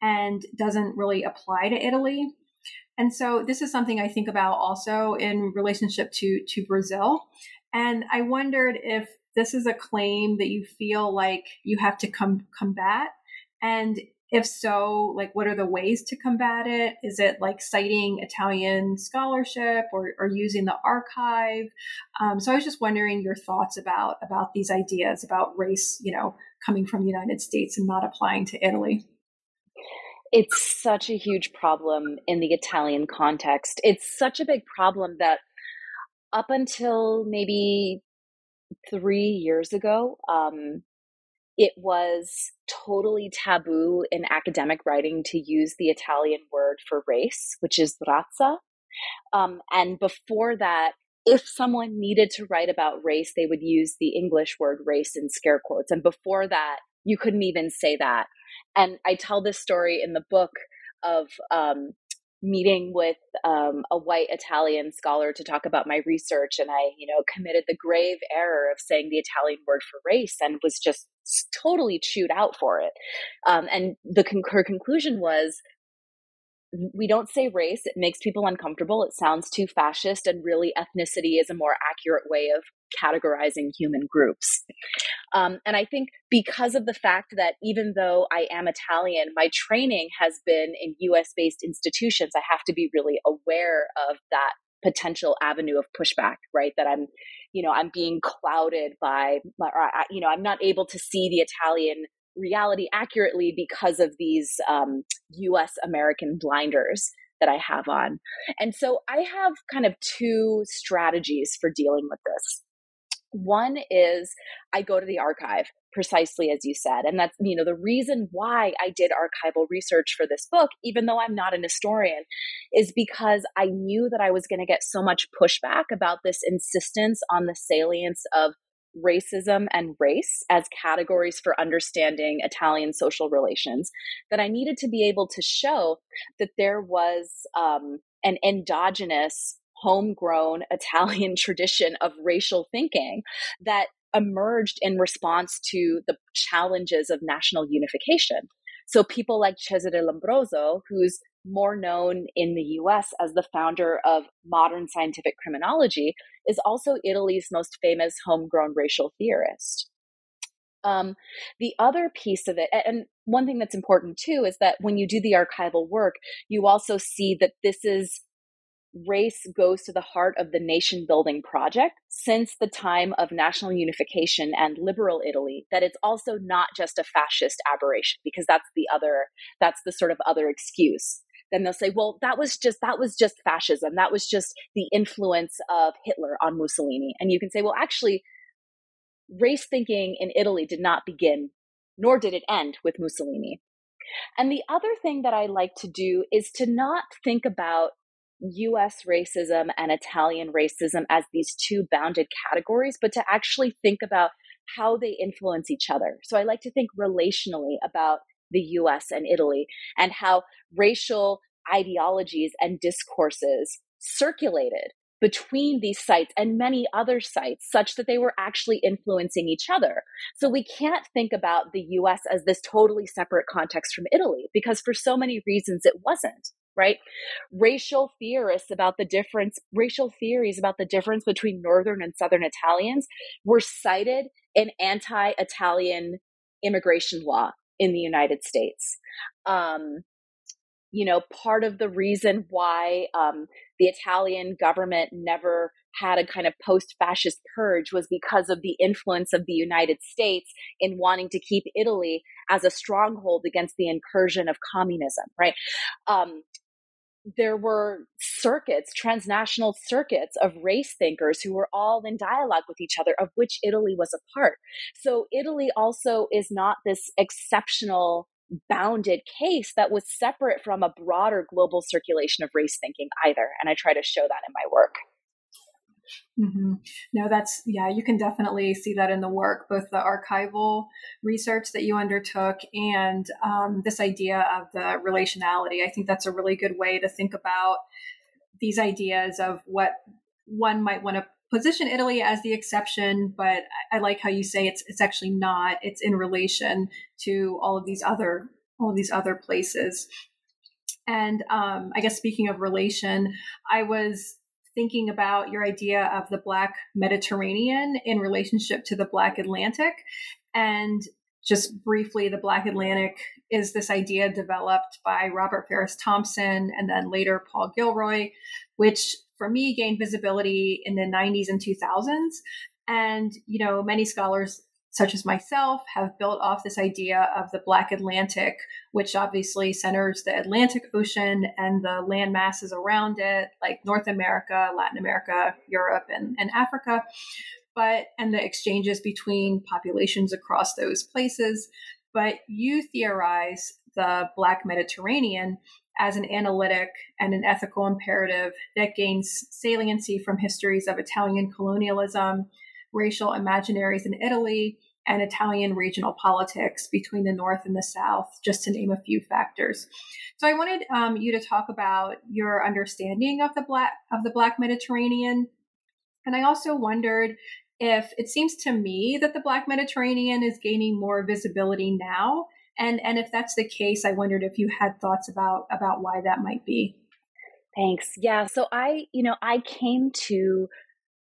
and doesn't really apply to Italy. And so this is something I think about also in relationship to, to Brazil. And I wondered if this is a claim that you feel like you have to com- combat and if so, like what are the ways to combat it? Is it like citing Italian scholarship or, or using the archive? Um, so I was just wondering your thoughts about about these ideas about race, you know, coming from the United States and not applying to Italy. It's such a huge problem in the Italian context. It's such a big problem that up until maybe three years ago, um, it was totally taboo in academic writing to use the Italian word for race, which is razza. Um, and before that, if someone needed to write about race, they would use the English word race in scare quotes. And before that, you couldn't even say that. And I tell this story in the book of um, meeting with um, a white Italian scholar to talk about my research, and I, you know, committed the grave error of saying the Italian word for race, and was just totally chewed out for it. Um, and the her conclusion was we don't say race it makes people uncomfortable it sounds too fascist and really ethnicity is a more accurate way of categorizing human groups. Um, and i think because of the fact that even though i am italian my training has been in us based institutions i have to be really aware of that potential avenue of pushback right? That i'm you know i'm being clouded by you know i'm not able to see the italian reality accurately because of these um, US American blinders that I have on. And so I have kind of two strategies for dealing with this. One is I go to the archive. precisely as you said. And that's, you know, the reason why I did archival research for this book, even though I'm not an historian, is because I knew that I was going to get so much pushback about this insistence on the salience of racism and race as categories for understanding Italian social relations that I needed to be able to show that there was um, an endogenous homegrown Italian tradition of racial thinking that emerged in response to the challenges of national unification. So people like Cesare Lombroso, who's more known in the US as the founder of modern scientific criminology, is also Italy's most famous homegrown racial theorist. Um, the other piece of it, and one thing that's important too, is that when you do the archival work, you also see that this is race goes to the heart of the nation building project since the time of national unification and liberal Italy, that it's also not just a fascist aberration, because that's the other, that's the sort of other excuse. Then they'll say, well, that was just, that was just fascism. That was just the influence of Hitler on Mussolini. And you can say, well, actually, race thinking in Italy did not begin, nor did it end with Mussolini. And the other thing that I like to do is to not think about US racism and Italian racism as these two bounded categories, but to actually think about how they influence each other. So I like to think relationally about the US and Italy and how racial ideologies and discourses circulated between these sites and many other sites such that they were actually influencing each other. So we can't think about the US as this totally separate context from Italy because for so many reasons it wasn't right? Racial theorists about the difference, racial theories about the difference between Northern and Southern Italians were cited in anti Italian immigration law in the United States. Um, you know, part of the reason why um, the Italian government never had a kind of post fascist purge was because of the influence of the United States in wanting to keep Italy as a stronghold against the incursion of communism, right? Um, there were circuits, transnational circuits of race thinkers who were all in dialogue with each other, of which Italy was a part. So Italy also is not this exceptional bounded case that was separate from a broader global circulation of race thinking either. And I try to show that in my work. Mm-hmm. No, that's, yeah, you can definitely see that in the work, both the archival research that you undertook and um, this idea of the relationality. I think that's a really good way to think about these ideas of what one might want to position Italy as the exception, but I like how you say it's it's actually not. It's in relation to all of these other all of these other places. And um, I guess speaking of relation, I was thinking about your idea of the Black Mediterranean in relationship to the Black Atlantic. And just briefly, the Black Atlantic is this idea developed by Robert Farris Thompson and then later Paul Gilroy, which for me gained visibility in the 90s and 2000s. And, you know, many scholars such as myself, have built off this idea of the Black Atlantic, which obviously centers the Atlantic Ocean and the land masses around it, like North America, Latin America, Europe, and, and Africa, but and the exchanges between populations across those places. But you theorize the Black Mediterranean as an analytic and an ethical imperative that gains saliency from histories of Italian colonialism, racial imaginaries in Italy, and Italian regional politics between the North and the South, just to name a few factors. So I wanted um, you to talk about your understanding of the black of the Black Mediterranean, and I also wondered if it seems to me that the Black Mediterranean is gaining more visibility now, and and if that's the case, I wondered if you had thoughts about about why that might be. Thanks. Yeah. So I, you know, I came to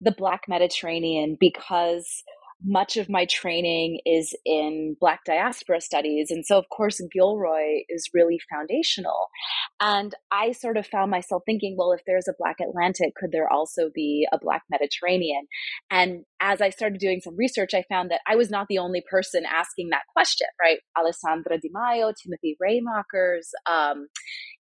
the Black Mediterranean because much of my training is in Black diaspora studies. And so, of course, Gilroy is really foundational. And I sort of found myself thinking, well, if there's a Black Atlantic, could there also be a Black Mediterranean? And as I started doing some research, I found that I was not the only person asking that question, right? Alessandra Di Maio, Timothy Raeymaekers, um,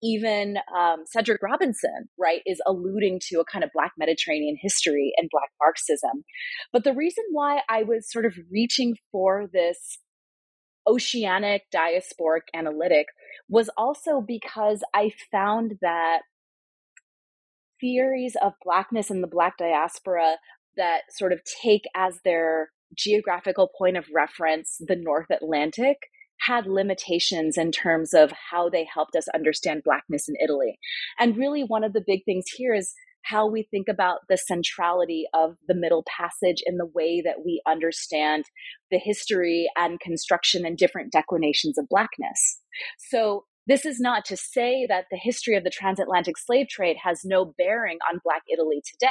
even um, Cedric Robinson, right, is alluding to a kind of Black Mediterranean history and Black Marxism. But the reason why I was sort of reaching for this oceanic diasporic analytic was also because I found that theories of Blackness and the Black diaspora that sort of take as their geographical point of reference the North Atlantic had limitations in terms of how they helped us understand Blackness in Italy. And really, one of the big things here is how we think about the centrality of the Middle Passage in the way that we understand the history and construction and different declinations of Blackness. So, this is not to say that the history of the transatlantic slave trade has no bearing on Black Italy today,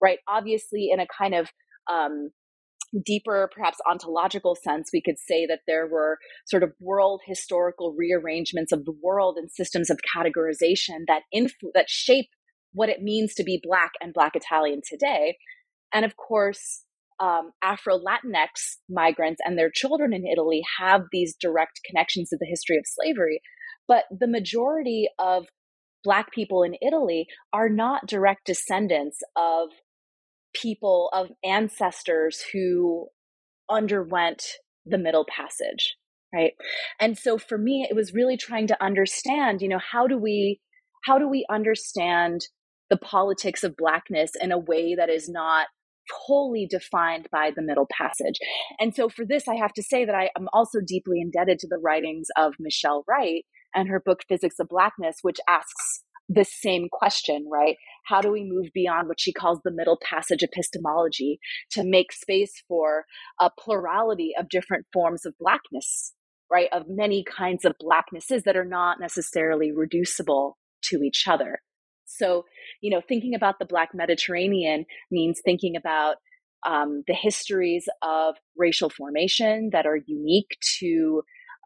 right? Obviously, in a kind of um, deeper, perhaps ontological sense, we could say that there were sort of world historical rearrangements of the world and systems of categorization that influ- that shape what it means to be Black and Black Italian today. And of course, um, Afro Latinx migrants and their children in Italy have these direct connections to the history of slavery. But the majority of Black people in Italy are not direct descendants of people of ancestors who underwent the middle passage right? And so for me it was really trying to understand you know how do we how do we understand the politics of blackness in a way that is not wholly defined by the middle passage? And so for this i have to say that i am also deeply indebted to the writings of michelle wright and her book physics of blackness which asks the same question, right? How do we move beyond what she calls the middle passage epistemology to make space for a plurality of different forms of blackness, right? Of many kinds of blacknesses that are not necessarily reducible to each other. So, you know, thinking about the Black Mediterranean means thinking about um, the histories of racial formation that are unique to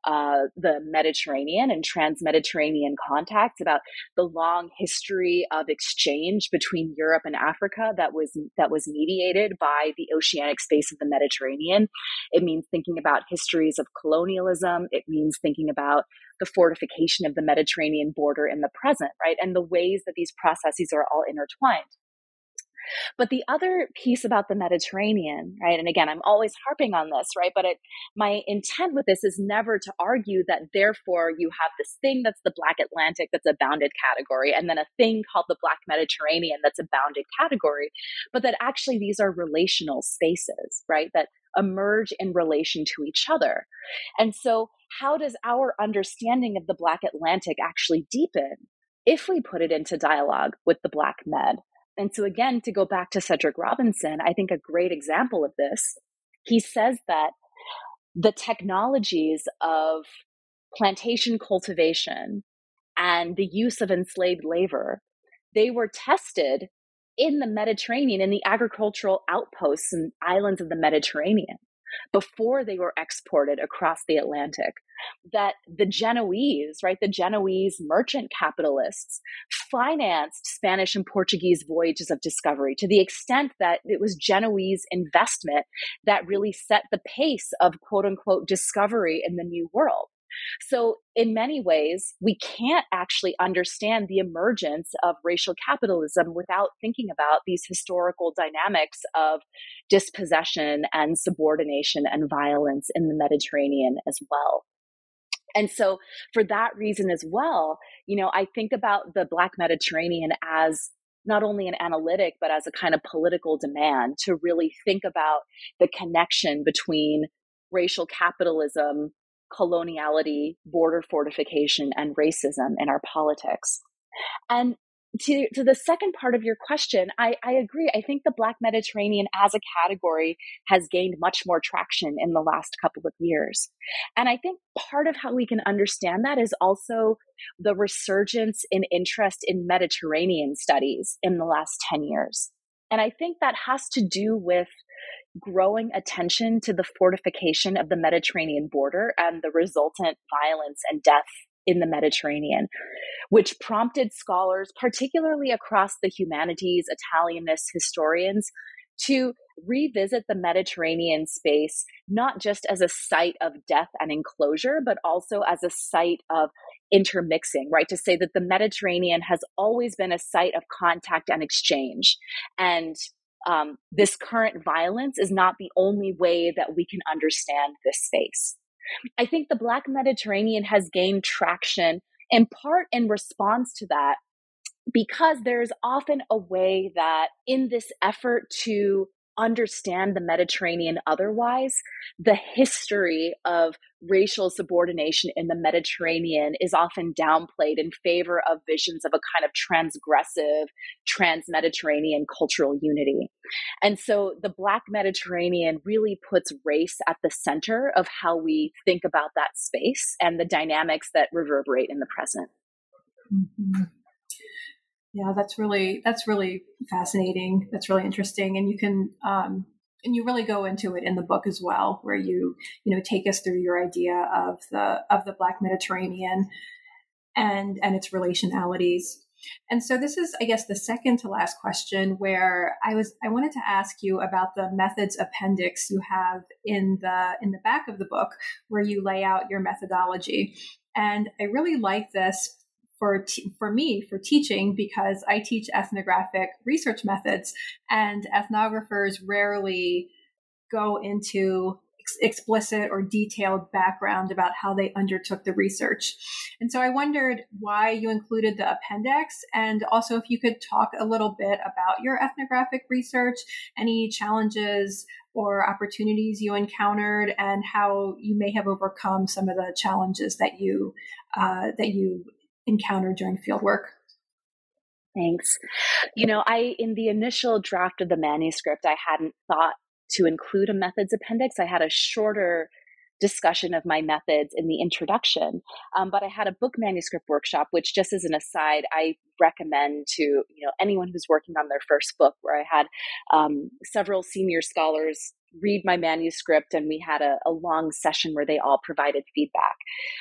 uh, the Mediterranean and trans Mediterranean contacts, about the long history of exchange between Europe and Africa that was that was mediated by the oceanic space of the Mediterranean. It means thinking about histories of colonialism. It means thinking about the fortification of the Mediterranean border in the present, right? And the ways that these processes are all intertwined. But the other piece about the Mediterranean, right? And again, I'm always harping on this, right? But it, my intent with this is never to argue that therefore you have this thing that's the Black Atlantic that's a bounded category, and then a thing called the Black Mediterranean that's a bounded category, but that actually these are relational spaces, right? That emerge in relation to each other. And so, how does our understanding of the Black Atlantic actually deepen if we put it into dialogue with the Black Med? And so, again, to go back to Cedric Robinson, I think a great example of this, he says that the technologies of plantation cultivation and the use of enslaved labor, they were tested in the Mediterranean, in the agricultural outposts and islands of the Mediterranean before they were exported across the Atlantic. That the Genoese, right, the Genoese merchant capitalists financed Spanish and Portuguese voyages of discovery to the extent that it was Genoese investment that really set the pace of quote unquote discovery in the New World. So, in many ways, we can't actually understand the emergence of racial capitalism without thinking about these historical dynamics of dispossession and subordination and violence in the Mediterranean as well. And so, for that reason as well, you know, I think about the Black Mediterranean as not only an analytic, but as a kind of political demand to really think about the connection between racial capitalism coloniality, border fortification, and racism in our politics. And to, to the second part of your question, I, I agree. I think the Black Mediterranean as a category has gained much more traction in the last couple of years. And I think part of how we can understand that is also the resurgence in interest in Mediterranean studies in the last 10 years. And I think that has to do with growing attention to the fortification of the Mediterranean border and the resultant violence and death in the Mediterranean, which prompted scholars, particularly across the humanities, Italianist historians, to revisit the Mediterranean space, not just as a site of death and enclosure, but also as a site of intermixing, right? To say that the Mediterranean has always been a site of contact and exchange. And um, this current violence is not the only way that we can understand this space. I think the Black Mediterranean has gained traction in part in response to that because there's often a way that in this effort to understand the Mediterranean otherwise, the history of racial subordination in the Mediterranean is often downplayed in favor of visions of a kind of transgressive, trans Mediterranean cultural unity. And so the Black Mediterranean really puts race at the center of how we think about that space and the dynamics that reverberate in the present. Mm-hmm. Yeah, that's really that's really fascinating. That's really interesting, and you can um, and you really go into it in the book as well, where you you know take us through your idea of the of the Black Mediterranean and and its relationalities. And so this is, I guess, the second to last question where I was I wanted to ask you about the methods appendix you have in the in the back of the book where you lay out your methodology. And I really like this for t- for me for teaching because I teach ethnographic research methods, and ethnographers rarely go into ex- explicit or detailed background about how they undertook the research. And so I wondered why you included the appendix, and also if you could talk a little bit about your ethnographic research, any challenges or opportunities you encountered and how you may have overcome some of the challenges that you uh, that you encountered during field work? Thanks. You know, I, in the initial draft of the manuscript, I hadn't thought to include a methods appendix. I had a shorter discussion of my methods in the introduction. Um, but I had a book manuscript workshop, which, just as an aside, I recommend to you know anyone who's working on their first book, where I had um, several senior scholars read my manuscript and we had a, a long session where they all provided feedback.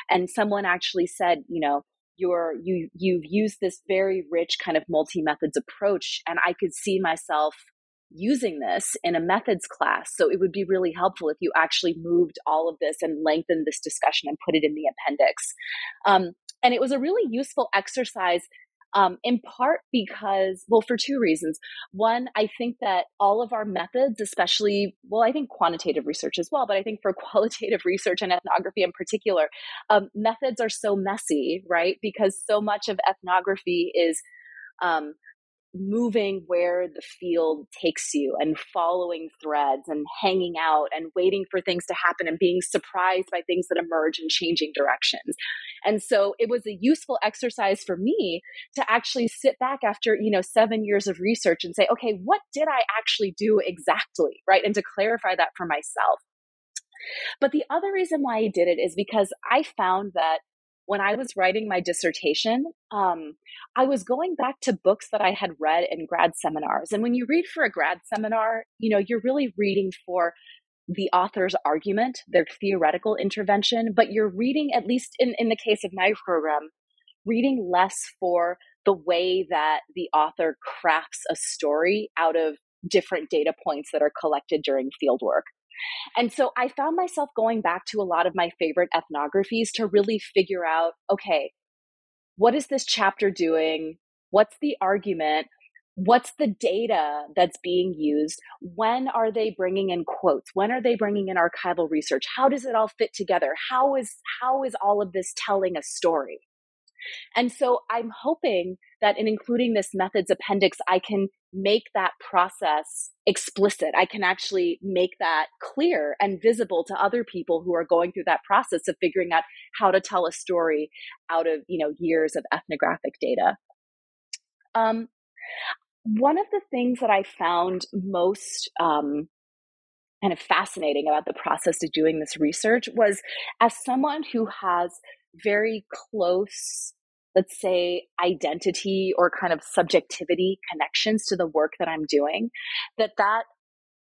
And someone actually said, you know, you're you you've used this very rich kind of multi methods approach and i could see myself using this in a methods class. So it would be really helpful if you actually moved all of this and lengthened this discussion and put it in the appendix. Um, and it was a really useful exercise um, in part because, well, for two reasons. One, I think that all of our methods, especially, well, I think quantitative research as well, but I think for qualitative research and ethnography in particular, um, methods are so messy, right? Because so much of ethnography is um, moving where the field takes you and following threads and hanging out and waiting for things to happen and being surprised by things that emerge and changing directions. And so it was a useful exercise for me to actually sit back after, you know, 7 years of research and say, okay, what did I actually do exactly, right? And to clarify that for myself. But the other reason why I did it is because I found that when I was writing my dissertation, um, I was going back to books that I had read in grad seminars. And when you read for a grad seminar, you know, you're really reading for the author's argument, their theoretical intervention, but you're reading, at least in, in the case of my program, reading less for the way that the author crafts a story out of different data points that are collected during fieldwork. And so I found myself going back to a lot of my favorite ethnographies to really figure out okay, what is this chapter doing? What's the argument? What's the data that's being used? When are they bringing in quotes? When are they bringing in archival research? How does it all fit together? How is how is all of this telling a story? And so I'm hoping that in including this methods appendix, I can make that process explicit. I can actually make that clear and visible to other people who are going through that process of figuring out how to tell a story out of, you know, years of ethnographic data. Um, one of the things that I found most um, kind of fascinating about the process of doing this research was as someone who has very close let's say identity or kind of subjectivity connections to the work that i'm doing that that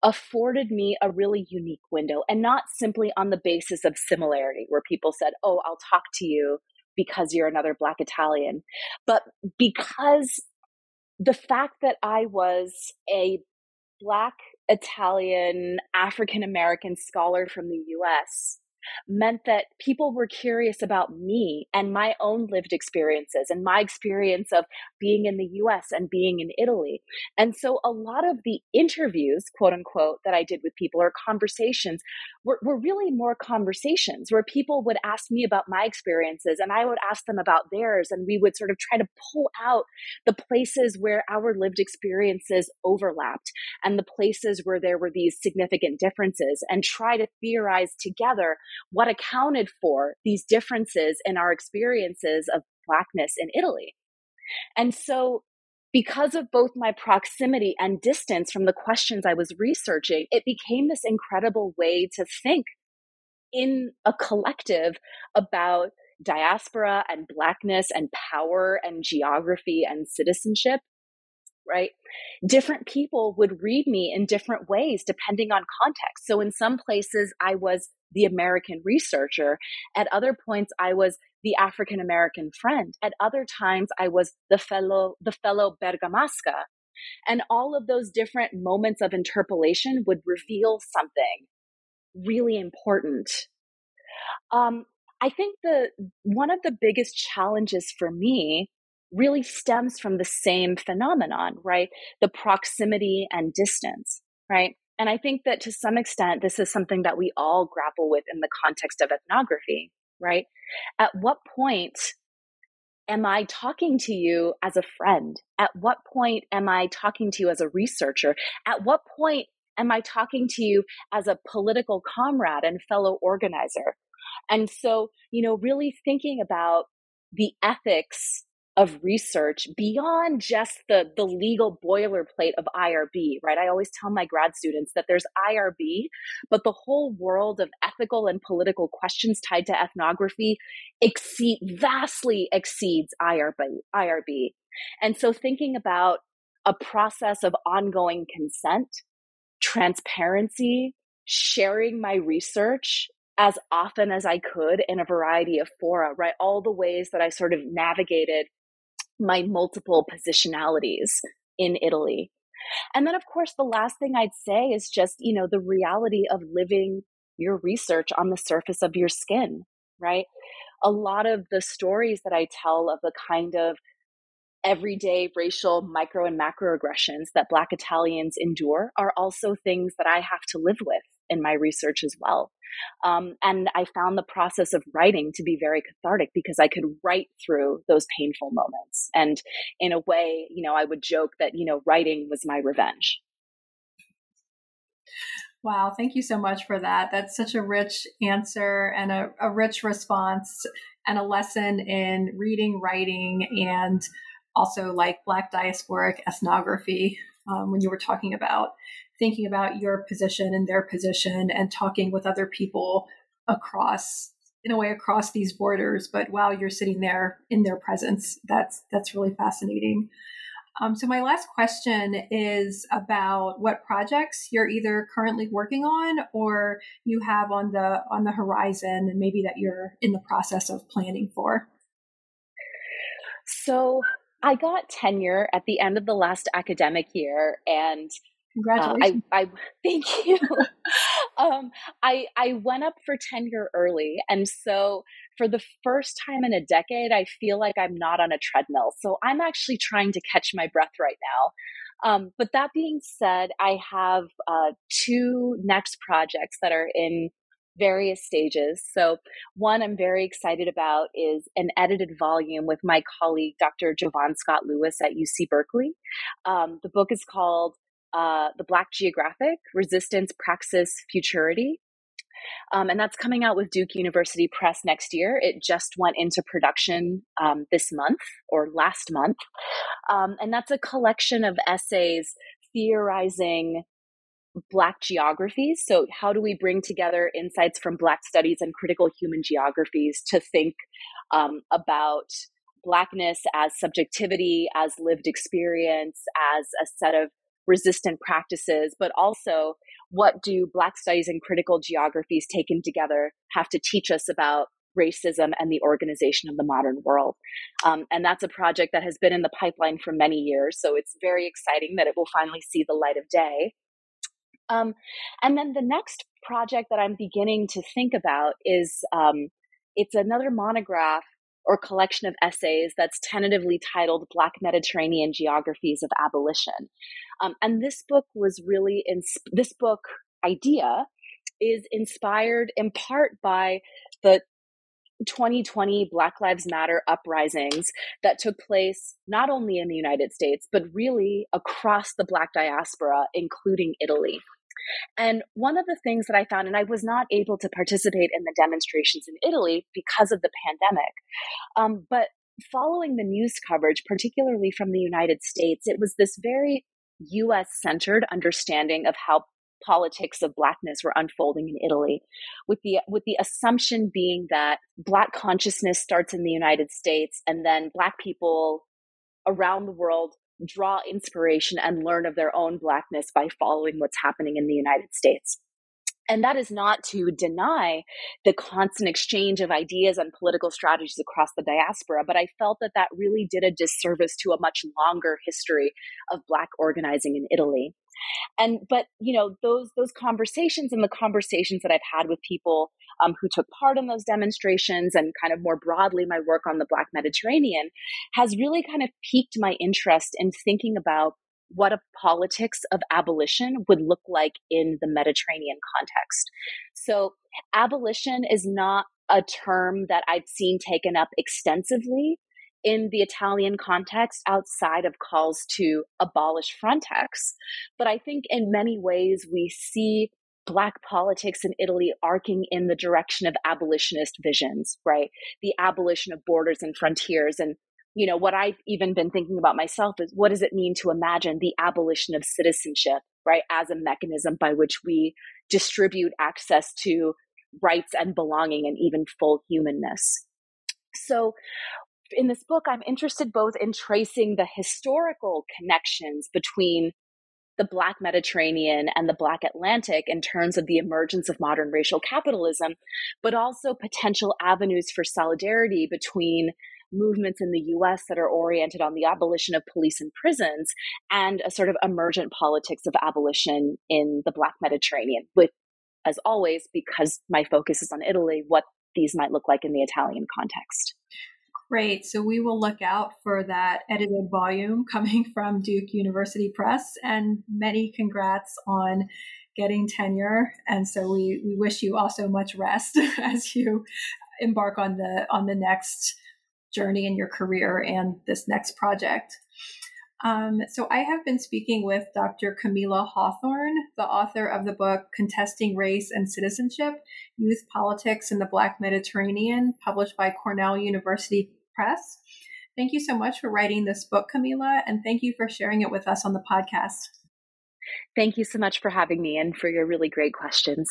afforded me a really unique window and not simply on the basis of similarity where people said oh i'll talk to you because you're another black italian but because the fact that i was a black italian african american scholar from the us meant that people were curious about me and my own lived experiences and my experience of being in the US and being in Italy. And so a lot of the interviews, quote unquote, that I did with people or conversations were, were really more conversations where people would ask me about my experiences and I would ask them about theirs. And we would sort of try to pull out the places where our lived experiences overlapped and the places where there were these significant differences and try to theorize together what accounted for these differences in our experiences of Blackness in Italy. And so, because of both my proximity and distance from the questions I was researching, it became this incredible way to think in a collective about diaspora and Blackness and power and geography and citizenship right? Different people would read me in different ways depending on context. So in some places, I was the American researcher. At other points, I was the African American friend. At other times, I was the fellow, the fellow Bergamasca. And all of those different moments of interpolation would reveal something really important. Um, I think the one of the biggest challenges for me really stems from the same phenomenon, right? The proximity and distance, right? And I think that to some extent, this is something that we all grapple with in the context of ethnography, right? At what point am I talking to you as a friend? At what point am I talking to you as a researcher? At what point am I talking to you as a political comrade and fellow organizer? And so, you know, really thinking about the ethics of research beyond just the the legal boilerplate of IRB, right? I always tell my grad students that there's IRB, but the whole world of ethical and political questions tied to ethnography exceed vastly exceeds IRB, IRB. And so thinking about a process of ongoing consent, transparency, sharing my research as often as I could in a variety of fora, right? All the ways that I sort of navigated my multiple positionalities in Italy. And then, of course, the last thing I'd say is just, you know, the reality of living your research on the surface of your skin, right? A lot of the stories that I tell of the kind of everyday racial micro and macroaggressions that Black Italians endure are also things that I have to live with in my research as well. Um, and I found the process of writing to be very cathartic because I could write through those painful moments. And in a way, you know, I would joke that, you know, writing was my revenge. Wow, thank you so much for that. That's such a rich answer and a, a rich response and a lesson in reading, writing, and also like Black diasporic ethnography um, when you were talking about thinking about your position and their position and talking with other people across in a way across these borders but while you're sitting there in their presence that's that's really fascinating. Um, so my last question is about what projects you're either currently working on or you have on the on the horizon and maybe that you're in the process of planning for. So i got tenure at the end of the last academic year and Congratulations. Uh, I, I thank you. um, I I went up for tenure early, and so for the first time in a decade, I feel like I'm not on a treadmill. So I'm actually trying to catch my breath right now. Um, but that being said, I have uh, two next projects that are in various stages. So, one I'm very excited about is an edited volume with my colleague, Dr. Jovan Scott Lewis at UC Berkeley. Um, the book is called uh, the Black Geographic Resistance Praxis Futurity. Um, and that's coming out with Duke University Press next year. It just went into production um, this month or last month. Um, and that's a collection of essays theorizing Black geographies. So, how do we bring together insights from Black studies and critical human geographies to think um, about Blackness as subjectivity, as lived experience, as a set of resistant practices, but also what do Black studies and critical geographies taken together have to teach us about racism and the organization of the modern world. Um, and that's a project that has been in the pipeline for many years. So it's very exciting that it will finally see the light of day. Um, and then the next project that I'm beginning to think about is um, it's another monograph or collection of essays that's tentatively titled Black Mediterranean Geographies of Abolition. Um, and this book was really in this book idea is inspired in part by the 2020 Black Lives Matter uprisings that took place not only in the United States, but really across the Black diaspora, including Italy. And one of the things that I found, and I was not able to participate in the demonstrations in Italy because of the pandemic, um, but following the news coverage, particularly from the United States, it was this very US centered understanding of how politics of blackness were unfolding in Italy with the with the assumption being that black consciousness starts in the United States and then black people around the world draw inspiration and learn of their own blackness by following what's happening in the United States. And that is not to deny the constant exchange of ideas and political strategies across the diaspora, but I felt that that really did a disservice to a much longer history of Black organizing in Italy. And but you know those those conversations and the conversations that I've had with people um, who took part in those demonstrations and kind of more broadly my work on the Black Mediterranean has really kind of piqued my interest in thinking about what a politics of abolition would look like in the Mediterranean context. So, abolition is not a term that I've seen taken up extensively in the Italian context outside of calls to abolish Frontex. But I think in many ways we see Black politics in Italy arcing in the direction of abolitionist visions, right? The abolition of borders and frontiers and you know, what I've even been thinking about myself is what does it mean to imagine the abolition of citizenship, right, as a mechanism by which we distribute access to rights and belonging and even full humanness. So, in this book, I'm interested both in tracing the historical connections between the Black Mediterranean and the Black Atlantic in terms of the emergence of modern racial capitalism, but also potential avenues for solidarity between movements in the US that are oriented on the abolition of police and prisons and a sort of emergent politics of abolition in the Black Mediterranean, with, as always, because my focus is on Italy, what these might look like in the Italian context. Great. So we will look out for that edited volume coming from Duke University Press. And many congrats on getting tenure. And so we, we wish you also much rest as you embark on the on the next journey in your career and this next project. Um, so, I have been speaking with Dr. Camilla Hawthorne, the author of the book Contesting Race and Citizenship Youth Politics in the Black Mediterranean, published by Cornell University Press. Thank you so much for writing this book, Camilla, and thank you for sharing it with us on the podcast. Thank you so much for having me and for your really great questions.